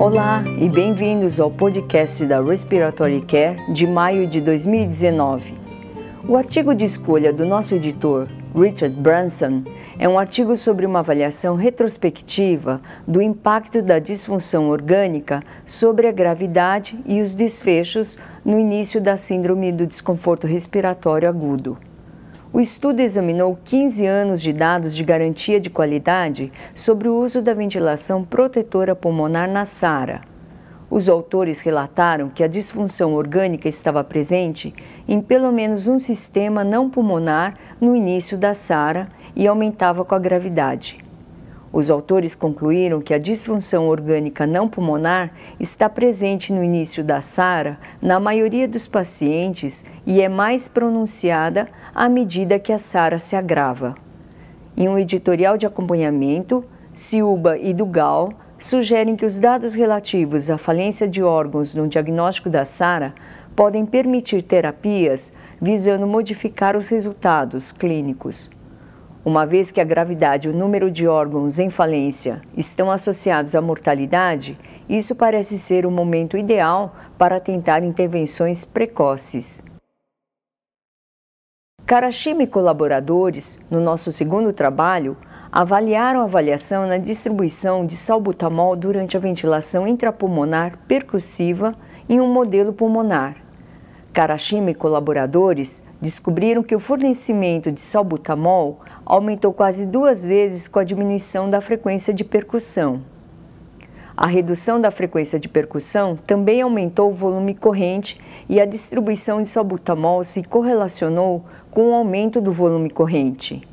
Olá e bem-vindos ao podcast da Respiratory Care de maio de 2019. O artigo de escolha do nosso editor, Richard Branson, é um artigo sobre uma avaliação retrospectiva do impacto da disfunção orgânica sobre a gravidade e os desfechos no início da síndrome do desconforto respiratório agudo. O estudo examinou 15 anos de dados de garantia de qualidade sobre o uso da ventilação protetora pulmonar na SARA. Os autores relataram que a disfunção orgânica estava presente em pelo menos um sistema não pulmonar no início da SARA e aumentava com a gravidade. Os autores concluíram que a disfunção orgânica não pulmonar está presente no início da SARA na maioria dos pacientes e é mais pronunciada à medida que a SARA se agrava. Em um editorial de acompanhamento, Silba e Dugal sugerem que os dados relativos à falência de órgãos no diagnóstico da SARA podem permitir terapias visando modificar os resultados clínicos. Uma vez que a gravidade e o número de órgãos em falência estão associados à mortalidade, isso parece ser o momento ideal para tentar intervenções precoces. Karashima e colaboradores, no nosso segundo trabalho, avaliaram a avaliação na distribuição de salbutamol durante a ventilação intrapulmonar percussiva em um modelo pulmonar. Karashima e colaboradores descobriram que o fornecimento de salbutamol aumentou quase duas vezes com a diminuição da frequência de percussão. A redução da frequência de percussão também aumentou o volume corrente e a distribuição de salbutamol se correlacionou com o aumento do volume corrente.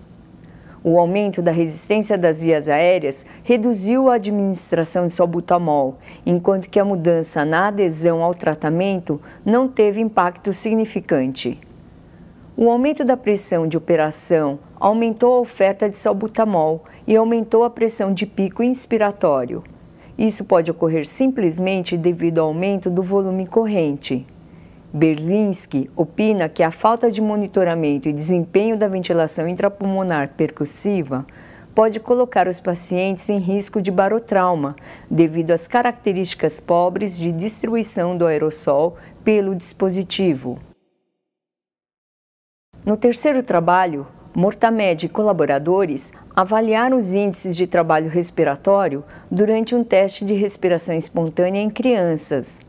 O aumento da resistência das vias aéreas reduziu a administração de salbutamol, enquanto que a mudança na adesão ao tratamento não teve impacto significante. O aumento da pressão de operação aumentou a oferta de salbutamol e aumentou a pressão de pico inspiratório. Isso pode ocorrer simplesmente devido ao aumento do volume corrente. Berlinski opina que a falta de monitoramento e desempenho da ventilação intrapulmonar percussiva pode colocar os pacientes em risco de barotrauma, devido às características pobres de distribuição do aerossol pelo dispositivo. No terceiro trabalho, Mortamed e colaboradores avaliaram os índices de trabalho respiratório durante um teste de respiração espontânea em crianças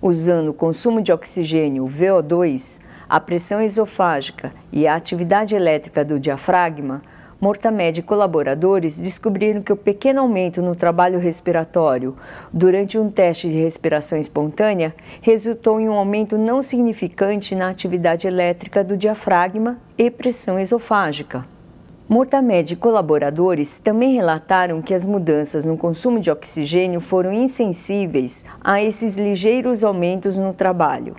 usando o consumo de oxigênio VO2, a pressão esofágica e a atividade elétrica do diafragma, Mortamed e colaboradores descobriram que o pequeno aumento no trabalho respiratório durante um teste de respiração espontânea resultou em um aumento não significante na atividade elétrica do diafragma e pressão esofágica. Mortamed e colaboradores também relataram que as mudanças no consumo de oxigênio foram insensíveis a esses ligeiros aumentos no trabalho.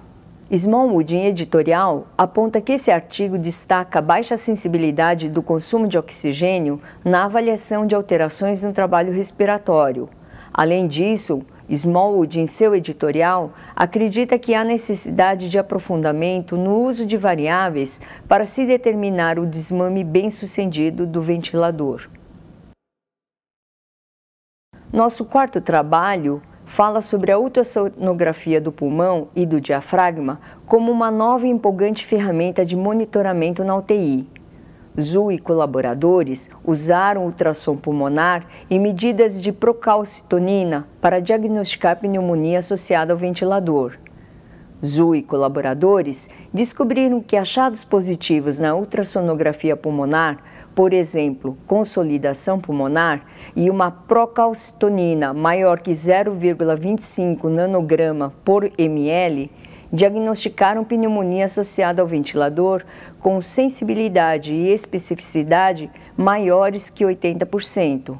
Smallwood, em editorial, aponta que esse artigo destaca a baixa sensibilidade do consumo de oxigênio na avaliação de alterações no trabalho respiratório. Além disso, Smallwood, em seu editorial, acredita que há necessidade de aprofundamento no uso de variáveis para se determinar o desmame bem-sucedido do ventilador. Nosso quarto trabalho fala sobre a ultrassonografia do pulmão e do diafragma como uma nova e empolgante ferramenta de monitoramento na UTI. Zu e colaboradores usaram ultrassom pulmonar e medidas de procalcitonina para diagnosticar pneumonia associada ao ventilador. Zu e colaboradores descobriram que achados positivos na ultrassonografia pulmonar, por exemplo, consolidação pulmonar e uma procalcitonina maior que 0,25 nanograma por ml, diagnosticaram pneumonia associada ao ventilador com sensibilidade e especificidade maiores que 80%.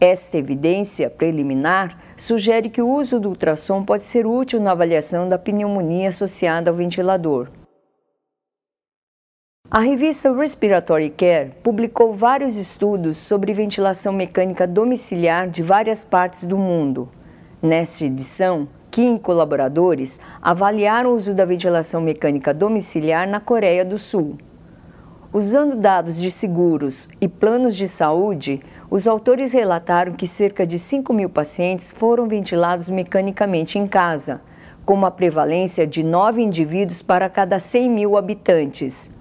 Esta evidência preliminar sugere que o uso do ultrassom pode ser útil na avaliação da pneumonia associada ao ventilador. A revista Respiratory Care publicou vários estudos sobre ventilação mecânica domiciliar de várias partes do mundo. Nesta edição, Kim e colaboradores avaliaram o uso da ventilação mecânica domiciliar na Coreia do Sul. Usando dados de seguros e planos de saúde, os autores relataram que cerca de 5 mil pacientes foram ventilados mecanicamente em casa, com uma prevalência de 9 indivíduos para cada 100 mil habitantes.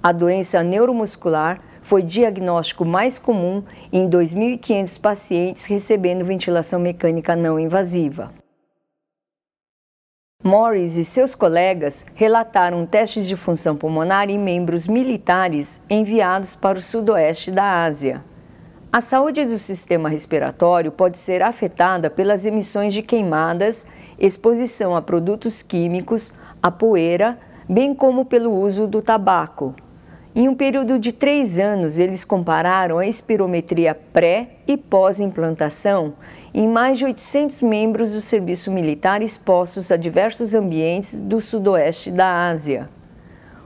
A doença neuromuscular foi diagnóstico mais comum em 2.500 pacientes recebendo ventilação mecânica não invasiva. Morris e seus colegas relataram testes de função pulmonar em membros militares enviados para o sudoeste da Ásia. A saúde do sistema respiratório pode ser afetada pelas emissões de queimadas, exposição a produtos químicos, a poeira, bem como pelo uso do tabaco. Em um período de três anos, eles compararam a espirometria pré e pós-implantação em mais de 800 membros do serviço militar expostos a diversos ambientes do sudoeste da Ásia.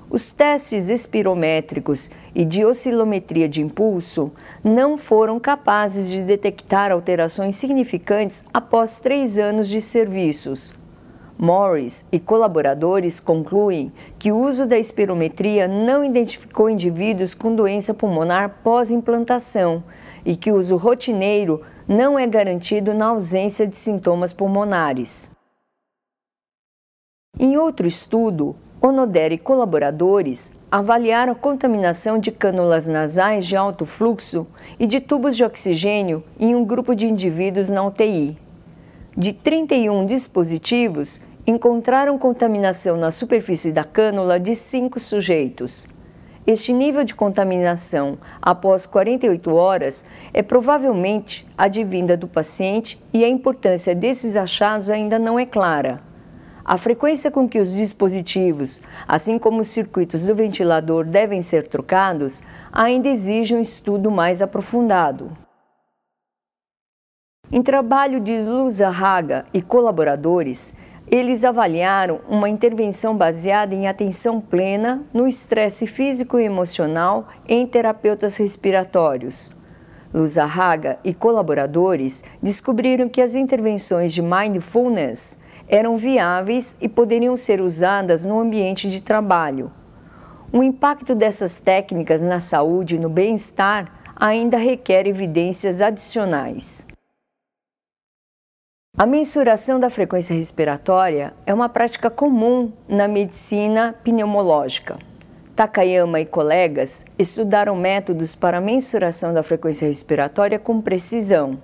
Os testes espirométricos e de oscilometria de impulso não foram capazes de detectar alterações significantes após três anos de serviços. Morris e colaboradores concluem que o uso da espirometria não identificou indivíduos com doença pulmonar pós-implantação e que o uso rotineiro não é garantido na ausência de sintomas pulmonares. Em outro estudo, Onoder e colaboradores avaliaram a contaminação de cânulas nasais de alto fluxo e de tubos de oxigênio em um grupo de indivíduos na UTI. De 31 dispositivos, encontraram contaminação na superfície da cânula de cinco sujeitos. Este nível de contaminação após 48 horas é provavelmente advinda do paciente e a importância desses achados ainda não é clara. A frequência com que os dispositivos, assim como os circuitos do ventilador, devem ser trocados ainda exige um estudo mais aprofundado. Em trabalho de Luzarraga e colaboradores, eles avaliaram uma intervenção baseada em atenção plena no estresse físico e emocional em terapeutas respiratórios. Luzarraga e colaboradores descobriram que as intervenções de mindfulness eram viáveis e poderiam ser usadas no ambiente de trabalho. O impacto dessas técnicas na saúde e no bem-estar ainda requer evidências adicionais. A mensuração da frequência respiratória é uma prática comum na medicina pneumológica. Takayama e colegas estudaram métodos para mensuração da frequência respiratória com precisão.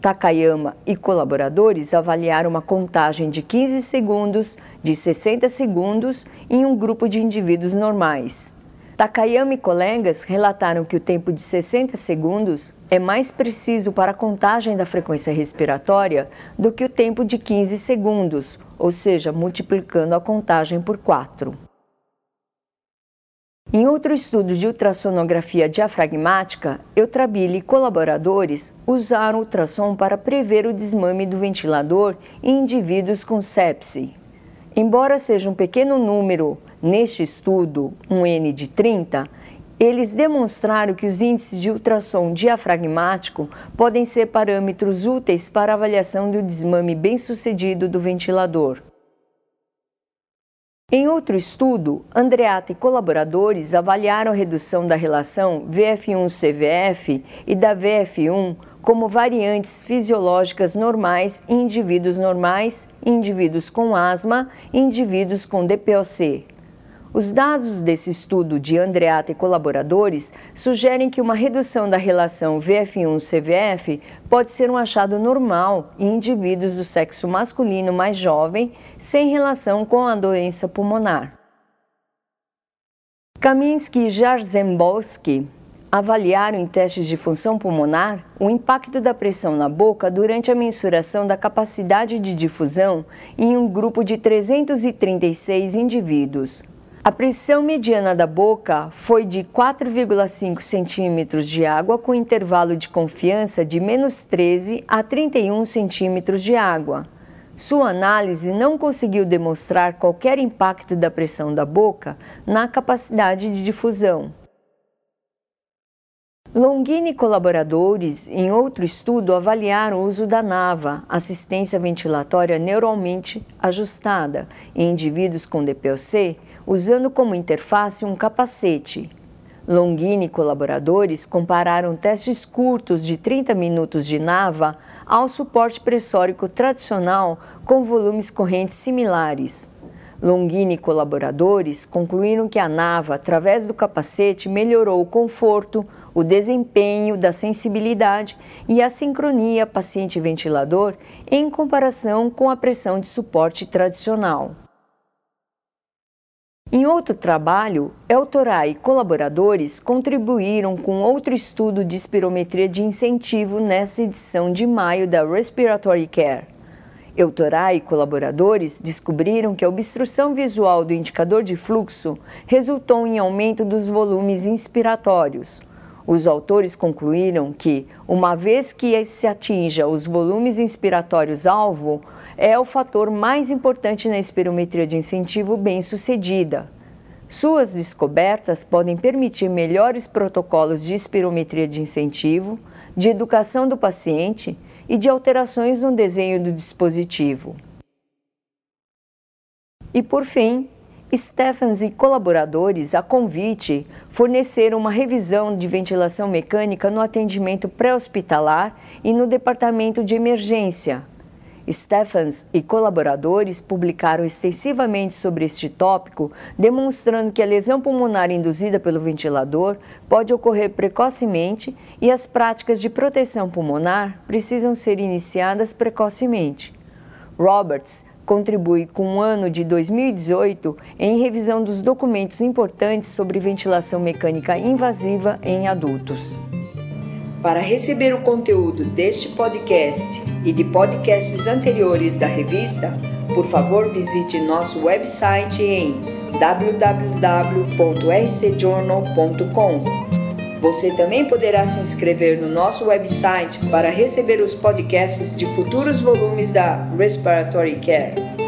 Takayama e colaboradores avaliaram uma contagem de 15 segundos, de 60 segundos em um grupo de indivíduos normais. Takayama e colegas relataram que o tempo de 60 segundos é mais preciso para a contagem da frequência respiratória do que o tempo de 15 segundos, ou seja, multiplicando a contagem por 4. Em outro estudo de ultrassonografia diafragmática, Eutrabile e colaboradores usaram ultrassom para prever o desmame do ventilador em indivíduos com sepse. Embora seja um pequeno número Neste estudo, um N de 30, eles demonstraram que os índices de ultrassom diafragmático podem ser parâmetros úteis para avaliação do desmame bem-sucedido do ventilador. Em outro estudo, Andreata e colaboradores avaliaram a redução da relação VF1-CVF e da VF1 como variantes fisiológicas normais em indivíduos normais, indivíduos com asma e indivíduos com DPOC. Os dados desse estudo de Andreata e colaboradores sugerem que uma redução da relação VF1-CVF pode ser um achado normal em indivíduos do sexo masculino mais jovem sem relação com a doença pulmonar. Kaminsky e Jarzembowski avaliaram em testes de função pulmonar o impacto da pressão na boca durante a mensuração da capacidade de difusão em um grupo de 336 indivíduos. A pressão mediana da boca foi de 4,5 centímetros de água com intervalo de confiança de menos 13 a 31 centímetros de água. Sua análise não conseguiu demonstrar qualquer impacto da pressão da boca na capacidade de difusão. Longini e colaboradores, em outro estudo, avaliaram o uso da NAVA, assistência ventilatória neuralmente ajustada, em indivíduos com DPOC usando como interface um capacete. Longini e colaboradores compararam testes curtos de 30 minutos de NAVA ao suporte pressórico tradicional com volumes correntes similares. Longini e colaboradores concluíram que a NAVA, através do capacete, melhorou o conforto, o desempenho da sensibilidade e a sincronia paciente-ventilador em comparação com a pressão de suporte tradicional. Em outro trabalho, Eltorai e colaboradores contribuíram com outro estudo de espirometria de incentivo nesta edição de maio da Respiratory Care. Eltorai e colaboradores descobriram que a obstrução visual do indicador de fluxo resultou em aumento dos volumes inspiratórios. Os autores concluíram que, uma vez que se atinja os volumes inspiratórios alvo, é o fator mais importante na espirometria de incentivo bem-sucedida. Suas descobertas podem permitir melhores protocolos de espirometria de incentivo, de educação do paciente e de alterações no desenho do dispositivo. E por fim, Stephens e colaboradores, a convite, forneceram uma revisão de ventilação mecânica no atendimento pré-hospitalar e no departamento de emergência, Stephens e colaboradores publicaram extensivamente sobre este tópico, demonstrando que a lesão pulmonar induzida pelo ventilador pode ocorrer precocemente e as práticas de proteção pulmonar precisam ser iniciadas precocemente. Roberts contribui com o ano de 2018 em revisão dos documentos importantes sobre ventilação mecânica invasiva em adultos. Para receber o conteúdo deste podcast e de podcasts anteriores da revista, por favor visite nosso website em www.rcjournal.com. Você também poderá se inscrever no nosso website para receber os podcasts de futuros volumes da Respiratory Care.